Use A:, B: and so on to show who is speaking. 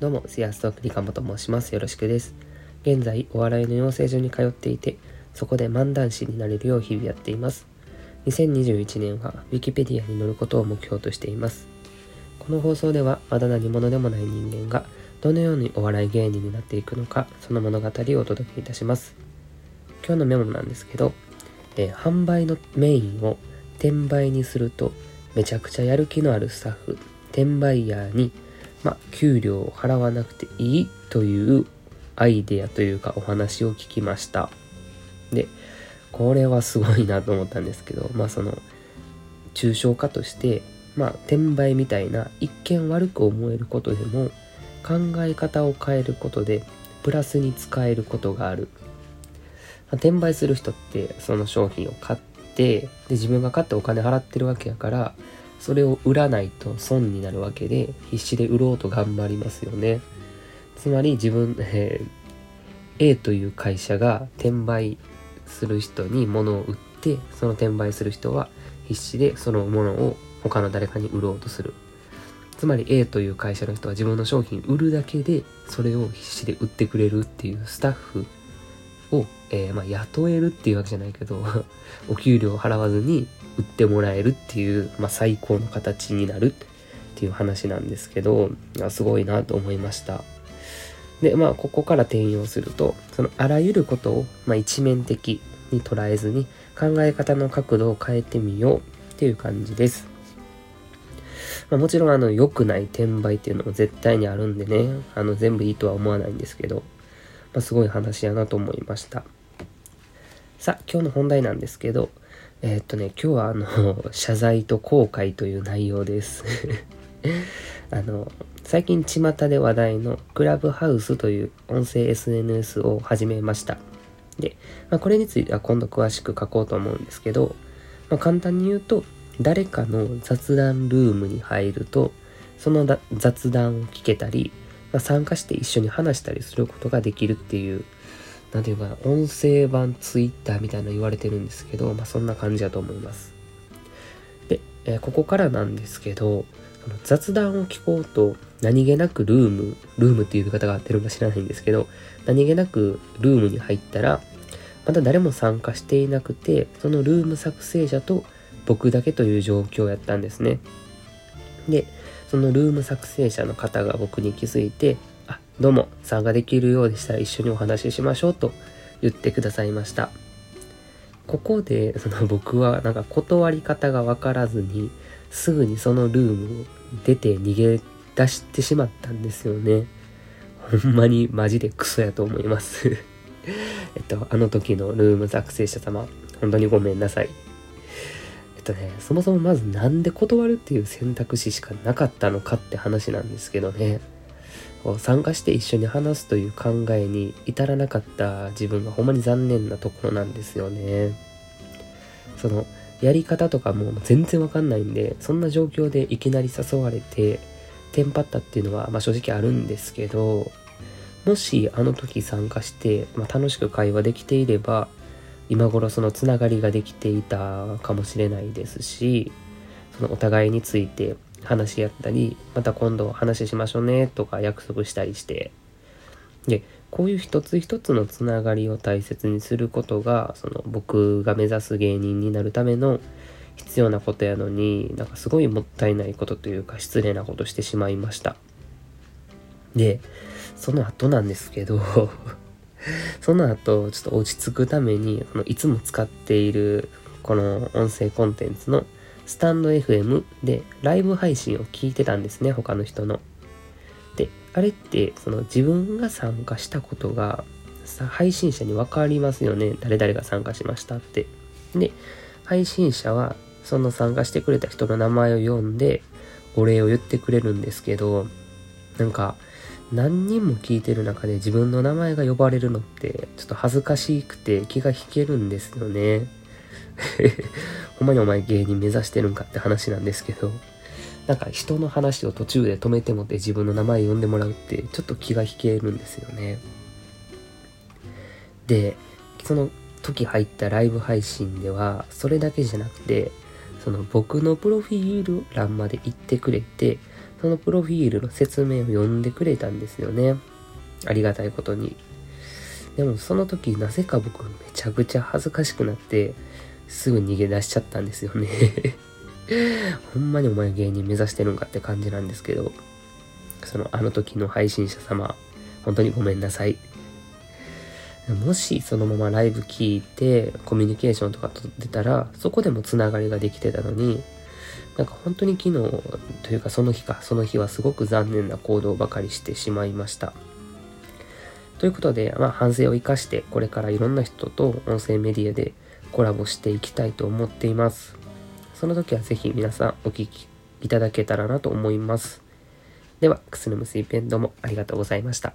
A: どうも、スヤストリカモと申します。よろしくです。現在、お笑いの養成所に通っていて、そこで漫談師になれるよう日々やっています。2021年は、ウィキペディアに載ることを目標としています。この放送では、まだ何者でもない人間が、どのようにお笑い芸人になっていくのか、その物語をお届けいたします。今日のメモなんですけど、えー、販売のメインを転売にすると、めちゃくちゃやる気のあるスタッフ、転売ヤーにまあ、給料を払わなくていいというアイデアというかお話を聞きました。で、これはすごいなと思ったんですけど、まあその、抽象化として、まあ、転売みたいな一見悪く思えることでも考え方を変えることでプラスに使えることがある。まあ、転売する人ってその商品を買ってで自分が買ってお金払ってるわけやからそれを売らないと損になるわけで必死で売ろうと頑張りますよね。つまり自分、えー、A という会社が転売する人に物を売ってその転売する人は必死でそのものを他の誰かに売ろうとする。つまり A という会社の人は自分の商品売るだけでそれを必死で売ってくれるっていうスタッフを、えー、まあ、雇えるっていうわけじゃないけど お給料払わずに売ってもらえるっていう、まあ、最高の形になるっていう話なんですけどすごいなと思いましたでまあここから転用するとそのあらゆることを、まあ、一面的に捉えずに考え方の角度を変えてみようっていう感じですまあ、もちろんあの良くない転売っていうのも絶対にあるんでねあの全部いいとは思わないんですけどまあ、すごい話やなと思いました。さあ、今日の本題なんですけど、えー、っとね、今日はあの、謝罪と後悔という内容です あの、最近巷で話題のクラブハウスという音声 SNS を始めました。で、まあ、これについては今度詳しく書こうと思うんですけど、まあ、簡単に言うと、誰かの雑談ルームに入ると、その雑談を聞けたり、まあ、参加して一緒に話したりすることができるっていう、なんていうかな、音声版ツイッターみたいな言われてるんですけど、まあ、そんな感じだと思います。で、えー、ここからなんですけど、その雑談を聞こうと、何気なくルーム、ルームっていう言い方が合ってるか知らないんですけど、何気なくルームに入ったら、まだ誰も参加していなくて、そのルーム作成者と僕だけという状況やったんですね。で、そのルーム作成者の方が僕に気づいて、どうも、参加できるようでしたら一緒にお話ししましょうと言ってくださいました。ここで、その僕はなんか断り方がわからずに、すぐにそのルームを出て逃げ出してしまったんですよね。ほんまにマジでクソやと思います えっと、あの時のルーム作成者様、本当にごめんなさい。えっとね、そもそもまずなんで断るっていう選択肢しかなかったのかって話なんですけどね。参加して一緒に話すという考えに至らなかった自分がほんまに残念なところなんですよね。そのやり方とかも全然わかんないんで、そんな状況でいきなり誘われて、テンパったっていうのは、まあ、正直あるんですけど、もしあの時参加して、まあ、楽しく会話できていれば、今頃そのつながりができていたかもしれないですしそのお互いについて話し合ったりまた今度話しましょうねとか約束したりして。でこういう一つ一つのつながりを大切にすることがその僕が目指す芸人になるための必要なことやのになんかすごいもったいないことというか失礼なことしてしまいました。でその後なんですけど その後、ちょっと落ち着くために、このいつも使っている、この音声コンテンツのスタンド FM でライブ配信を聞いてたんですね、他の人の。で、あれって、その自分が参加したことが、配信者に分かりますよね。誰々が参加しましたって。で、配信者は、その参加してくれた人の名前を読んで、お礼を言ってくれるんですけど、なんか、何人も聞いてる中で自分の名前が呼ばれるのってちょっと恥ずかしくて気が引けるんですよね。ほんまにお前芸人目指してるんかって話なんですけど、なんか人の話を途中で止めてもって自分の名前呼んでもらうってちょっと気が引けるんですよね。で、その時入ったライブ配信ではそれだけじゃなくて、その僕のプロフィール欄まで行ってくれて、そのプロフィールの説明を読んでくれたんですよね。ありがたいことに。でもその時なぜか僕めちゃくちゃ恥ずかしくなってすぐ逃げ出しちゃったんですよね。ほんまにお前芸人目指してるんかって感じなんですけどそのあの時の配信者様本当にごめんなさい。もしそのままライブ聞いてコミュニケーションとか取ってたらそこでもつながりができてたのになんか本当に昨日というかその日かその日はすごく残念な行動ばかりしてしまいました。ということで、まあ、反省を生かして、これからいろんな人と音声メディアでコラボしていきたいと思っています。その時はぜひ皆さんお聴きいただけたらなと思います。では、くすぬむすいペンどうもありがとうございました。